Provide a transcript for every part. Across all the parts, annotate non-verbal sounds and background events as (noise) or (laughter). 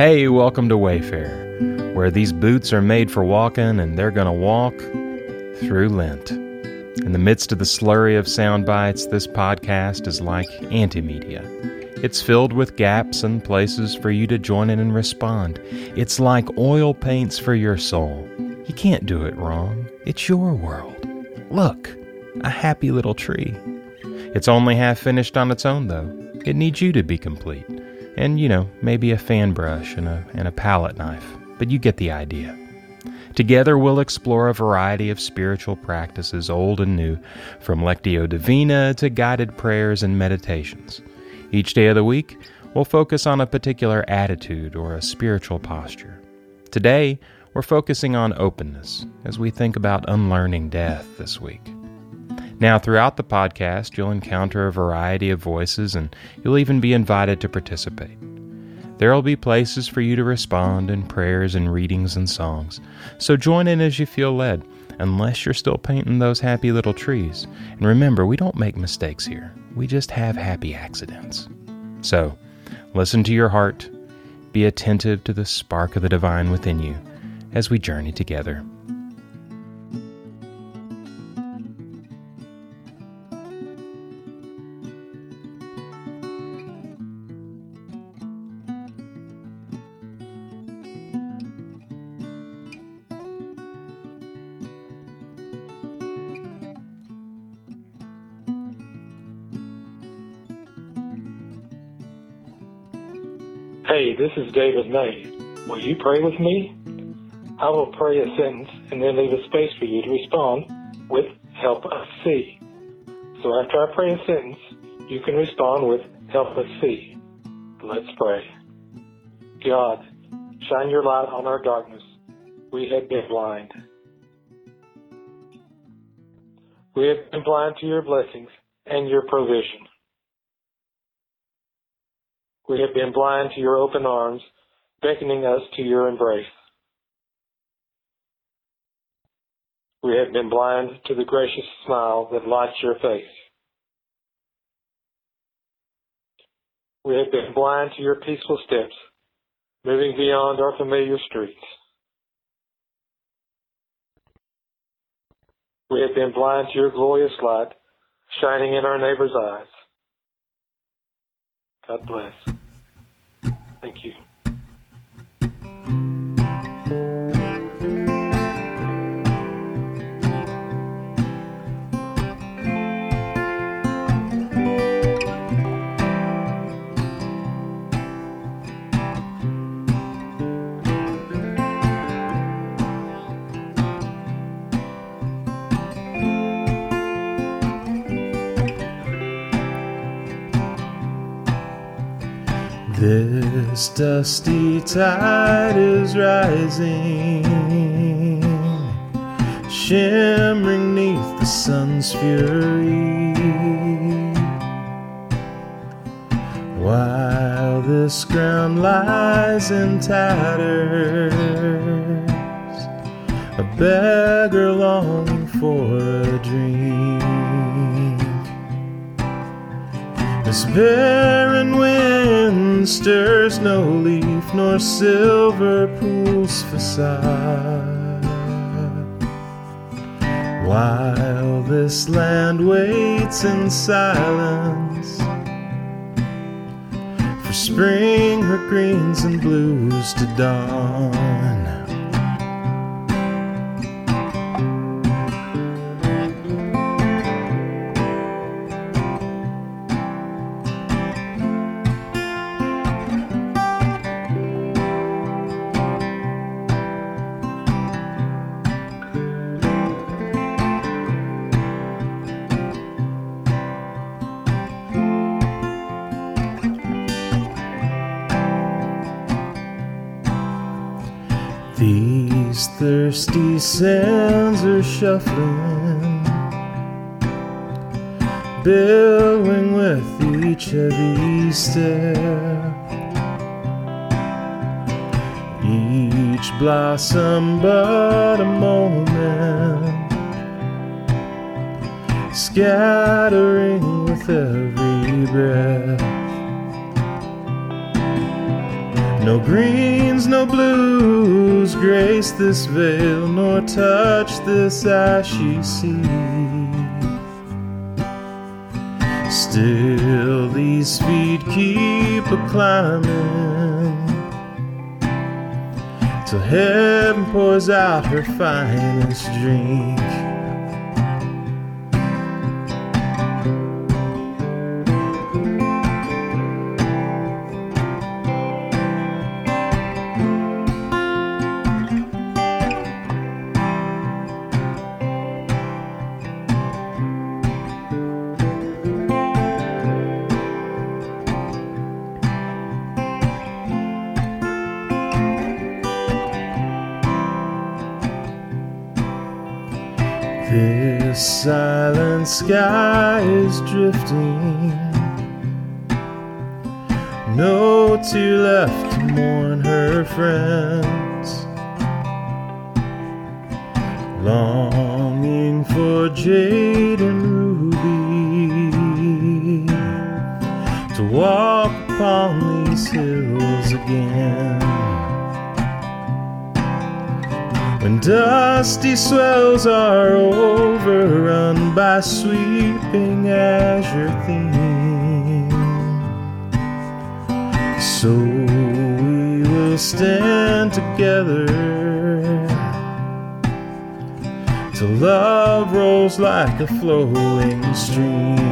Hey, welcome to Wayfarer, where these boots are made for walking and they're going to walk through Lent. In the midst of the slurry of sound bites, this podcast is like antimedia. It's filled with gaps and places for you to join in and respond. It's like oil paints for your soul. You can't do it wrong. It's your world. Look, a happy little tree. It's only half finished on its own, though. It needs you to be complete. And, you know, maybe a fan brush and a, and a palette knife. But you get the idea. Together, we'll explore a variety of spiritual practices, old and new, from Lectio Divina to guided prayers and meditations. Each day of the week, we'll focus on a particular attitude or a spiritual posture. Today, we're focusing on openness as we think about unlearning death this week. Now, throughout the podcast, you'll encounter a variety of voices and you'll even be invited to participate. There will be places for you to respond in prayers and readings and songs, so join in as you feel led, unless you're still painting those happy little trees. And remember, we don't make mistakes here, we just have happy accidents. So, listen to your heart, be attentive to the spark of the divine within you as we journey together. David May. Will you pray with me? I will pray a sentence and then leave a space for you to respond with Help Us See. So after I pray a sentence, you can respond with Help Us See. Let's pray. God, shine your light on our darkness. We have been blind. We have been blind to your blessings and your provision. We have been blind to your open arms, beckoning us to your embrace. We have been blind to the gracious smile that lights your face. We have been blind to your peaceful steps, moving beyond our familiar streets. We have been blind to your glorious light, shining in our neighbor's eyes. God bless. Thank you. This dusty tide is rising, shimmering neath the sun's fury. While this ground lies in tatters, a beggar longing for a dream. This barren wind stirs no leaf nor silver pool's facade. While this land waits in silence for spring, her greens and blues to dawn. Thirsty sands are shuffling, billowing with each heavy step. Each blossom but a moment, scattering with every breath. No greens, no blues grace this vale, nor touch this ashy sea. Still, these feet keep a climbing till heaven pours out her finest drink. Sky is drifting. No tear left to mourn her friends. Longing for jade and ruby to walk upon these hills again. When dusty swells are overrun by sweeping azure theme, so we will stand together till love rolls like a flowing stream.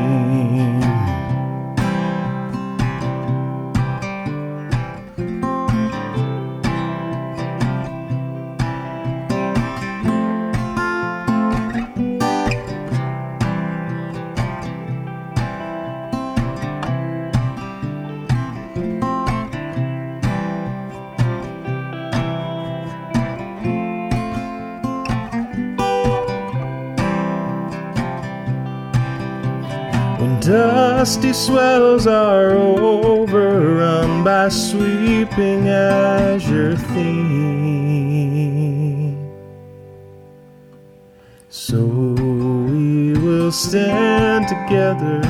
Dusty swells are overrun by sweeping azure theme, so we will stand together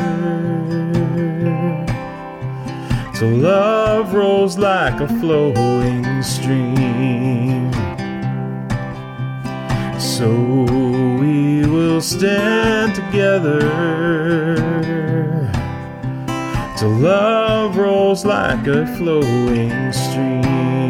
till love rolls like a flowing stream. So we will stand together till love rolls like a flowing stream.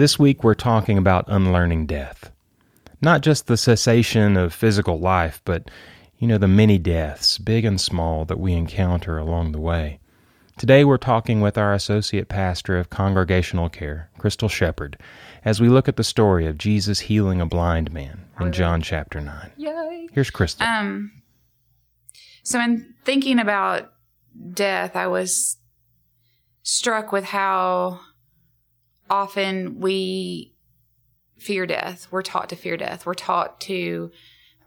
This week we're talking about unlearning death. Not just the cessation of physical life, but, you know, the many deaths, big and small, that we encounter along the way. Today we're talking with our Associate Pastor of Congregational Care, Crystal Shepherd, as we look at the story of Jesus healing a blind man in John chapter 9. Yay. Here's Crystal. Um, so in thinking about death, I was struck with how often we fear death. We're taught to fear death. We're taught to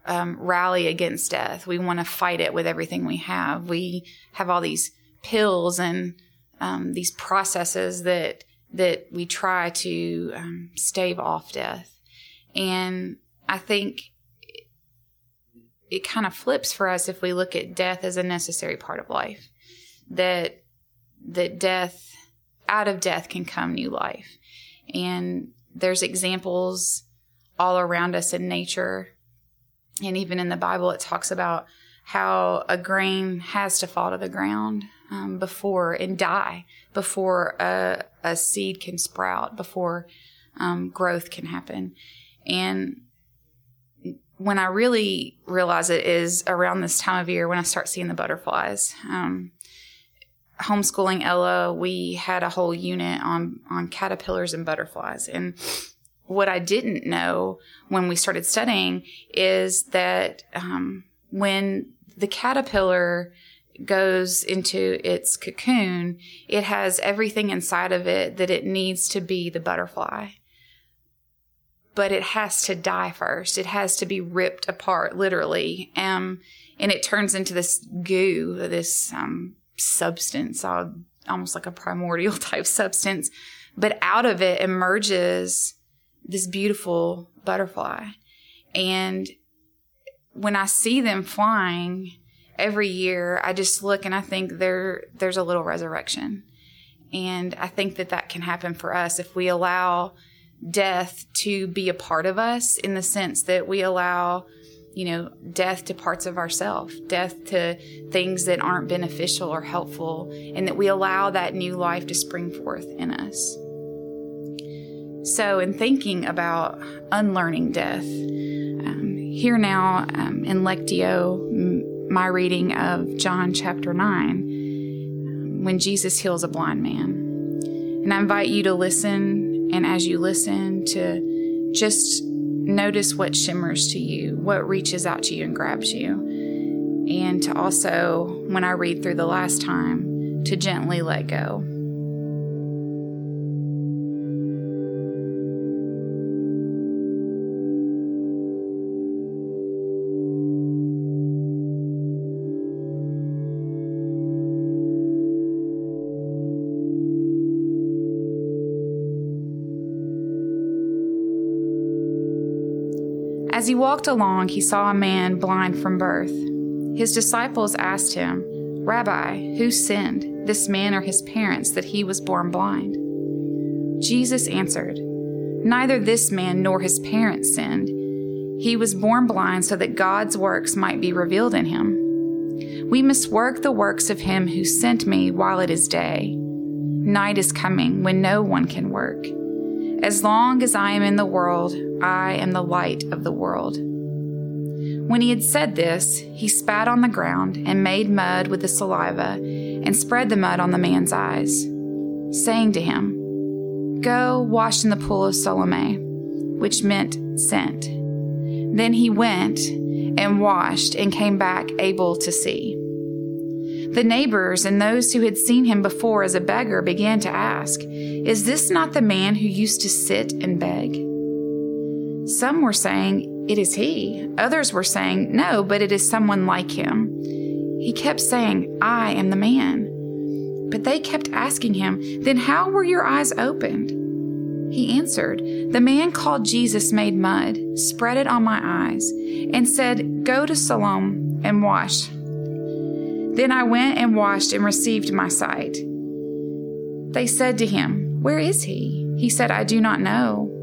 um, rally against death. We want to fight it with everything we have. We have all these pills and um, these processes that that we try to um, stave off death. And I think it, it kind of flips for us if we look at death as a necessary part of life. That that death out of death can come new life. And there's examples all around us in nature. And even in the Bible, it talks about how a grain has to fall to the ground um, before and die before a, a seed can sprout, before um, growth can happen. And when I really realize it is around this time of year when I start seeing the butterflies. Um, homeschooling Ella, we had a whole unit on on caterpillars and butterflies. And what I didn't know when we started studying is that um, when the caterpillar goes into its cocoon, it has everything inside of it that it needs to be the butterfly. But it has to die first. It has to be ripped apart, literally. Um, and it turns into this goo, this um, substance, uh, almost like a primordial (laughs) type substance. But out of it emerges this beautiful butterfly. And when I see them flying every year, I just look and I think there there's a little resurrection. And I think that that can happen for us if we allow death to be a part of us in the sense that we allow you know death to parts of ourselves death to things that aren't beneficial or helpful and that we allow that new life to spring forth in us. So in thinking about unlearning death um, here now um, in lectio my reading of john chapter 9 when jesus heals a blind man. And i invite you to listen and as you listen, to just notice what shimmers to you, what reaches out to you and grabs you. And to also, when I read through the last time, to gently let go. As he walked along, he saw a man blind from birth. His disciples asked him, Rabbi, who sinned, this man or his parents, that he was born blind? Jesus answered, Neither this man nor his parents sinned. He was born blind so that God's works might be revealed in him. We must work the works of him who sent me while it is day. Night is coming when no one can work. As long as I am in the world, I am the light of the world. When he had said this, he spat on the ground and made mud with the saliva and spread the mud on the man's eyes, saying to him, Go wash in the pool of Siloam, which meant sent. Then he went and washed and came back able to see. The neighbors and those who had seen him before as a beggar began to ask, Is this not the man who used to sit and beg? Some were saying, It is he. Others were saying, No, but it is someone like him. He kept saying, I am the man. But they kept asking him, Then how were your eyes opened? He answered, The man called Jesus made mud, spread it on my eyes, and said, Go to Siloam and wash. Then I went and washed and received my sight. They said to him, Where is he? He said, I do not know.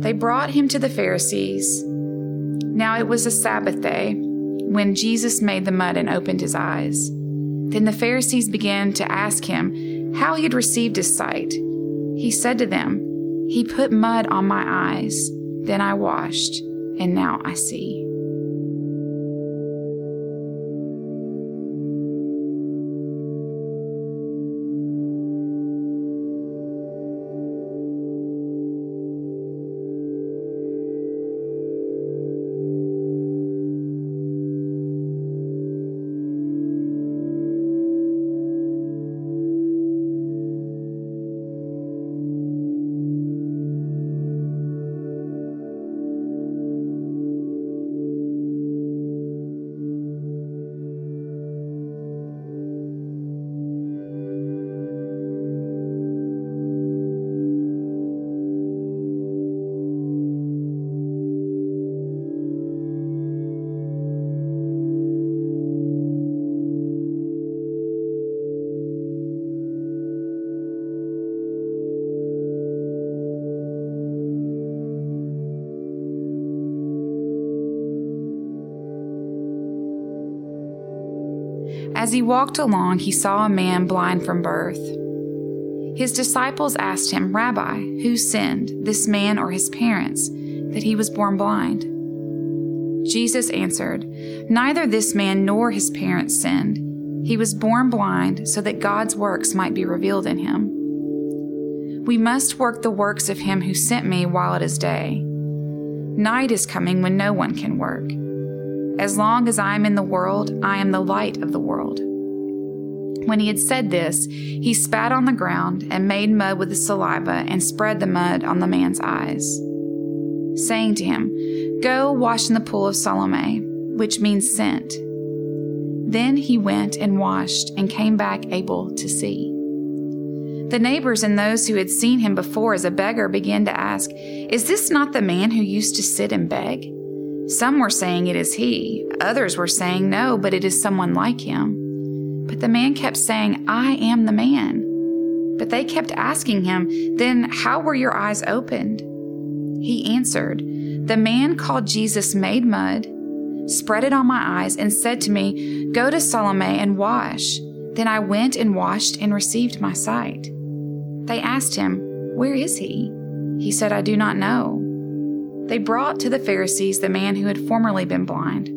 They brought him to the Pharisees. Now it was a Sabbath day when Jesus made the mud and opened his eyes. Then the Pharisees began to ask him how he had received his sight. He said to them, He put mud on my eyes. Then I washed, and now I see. As he walked along, he saw a man blind from birth. His disciples asked him, Rabbi, who sinned, this man or his parents, that he was born blind? Jesus answered, Neither this man nor his parents sinned. He was born blind so that God's works might be revealed in him. We must work the works of him who sent me while it is day. Night is coming when no one can work. As long as I am in the world, I am the light of the world. When he had said this, he spat on the ground and made mud with the saliva and spread the mud on the man's eyes, saying to him, Go wash in the pool of Siloam, which means sent. Then he went and washed and came back able to see. The neighbors and those who had seen him before as a beggar began to ask, Is this not the man who used to sit and beg? Some were saying it is he, others were saying no, but it is someone like him. But the man kept saying, I am the man. But they kept asking him, Then how were your eyes opened? He answered, The man called Jesus made mud, spread it on my eyes, and said to me, Go to Siloam and wash. Then I went and washed and received my sight. They asked him, Where is he? He said, I do not know. They brought to the Pharisees the man who had formerly been blind.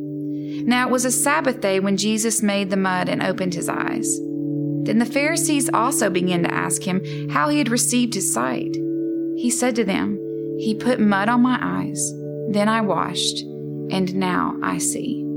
Now it was a Sabbath day when Jesus made the mud and opened his eyes. Then the Pharisees also began to ask him how he had received his sight. He said to them, He put mud on my eyes, then I washed, and now I see.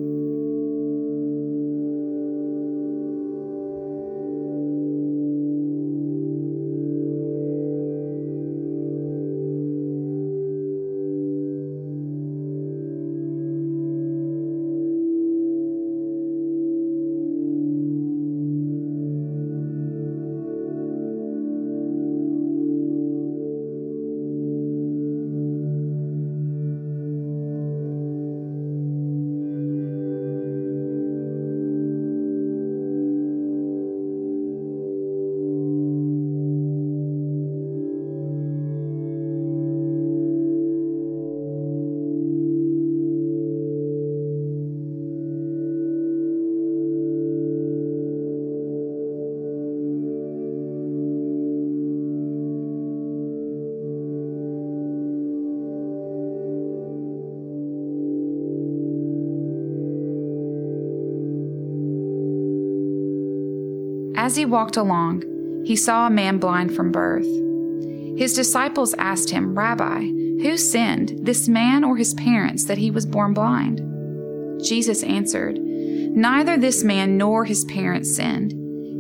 As he walked along, he saw a man blind from birth. His disciples asked him, Rabbi, who sinned, this man or his parents, that he was born blind? Jesus answered, Neither this man nor his parents sinned.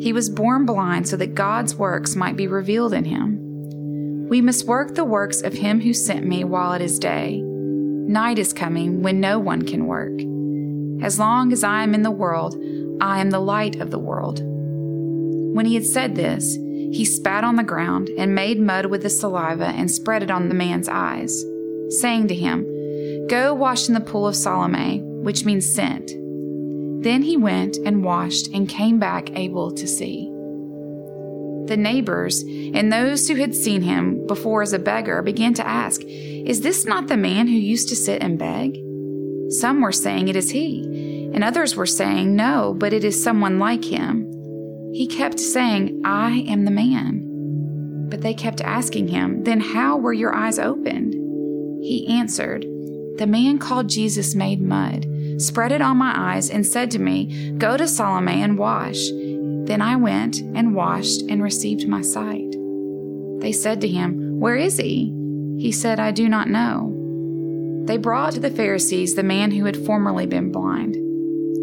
He was born blind so that God's works might be revealed in him. We must work the works of him who sent me while it is day. Night is coming when no one can work. As long as I am in the world, I am the light of the world. When he had said this, he spat on the ground and made mud with the saliva and spread it on the man's eyes, saying to him, Go wash in the pool of Siloam, which means sent. Then he went and washed and came back able to see. The neighbors and those who had seen him before as a beggar began to ask, Is this not the man who used to sit and beg? Some were saying it is he, and others were saying, No, but it is someone like him. He kept saying, I am the man. But they kept asking him, Then how were your eyes opened? He answered, The man called Jesus made mud, spread it on my eyes, and said to me, Go to Siloam and wash. Then I went and washed and received my sight. They said to him, Where is he? He said, I do not know. They brought to the Pharisees the man who had formerly been blind.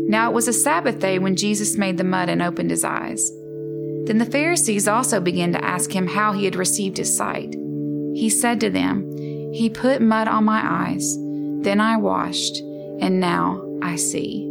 Now it was a Sabbath day when Jesus made the mud and opened his eyes. Then the Pharisees also began to ask him how he had received his sight. He said to them, He put mud on my eyes, then I washed, and now I see.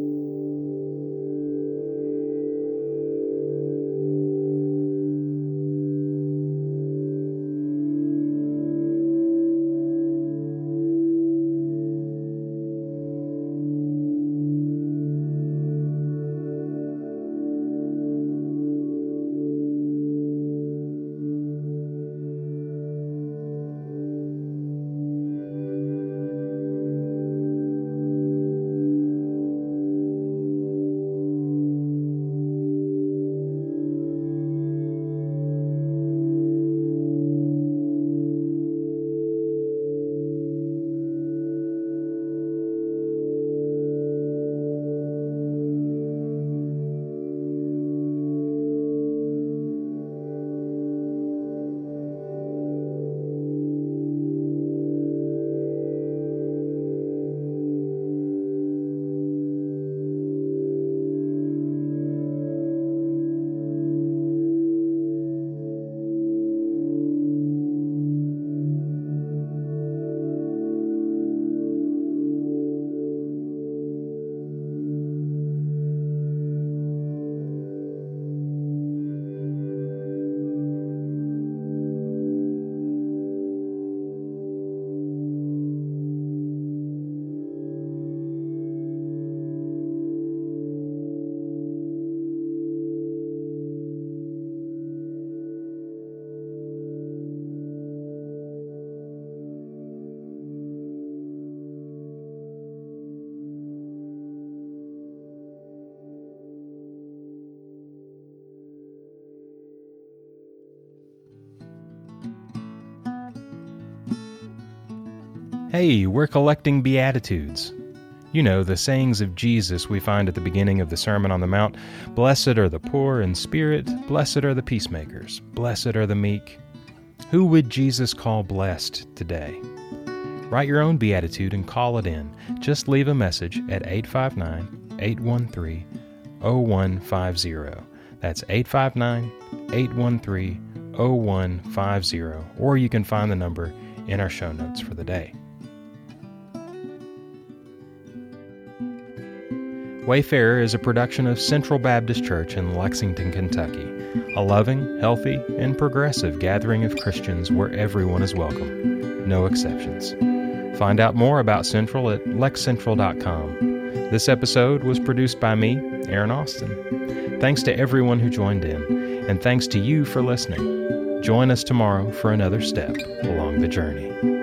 Hey, we're collecting Beatitudes. You know, the sayings of Jesus we find at the beginning of the Sermon on the Mount Blessed are the poor in spirit, blessed are the peacemakers, blessed are the meek. Who would Jesus call blessed today? Write your own beatitude and call it in. Just leave a message at 859 813 0150. That's 859 813 0150, or you can find the number in our show notes for the day. Wayfarer is a production of Central Baptist Church in Lexington, Kentucky, a loving, healthy, and progressive gathering of Christians where everyone is welcome, no exceptions. Find out more about Central at lexcentral.com. This episode was produced by me, Aaron Austin. Thanks to everyone who joined in, and thanks to you for listening. Join us tomorrow for another step along the journey.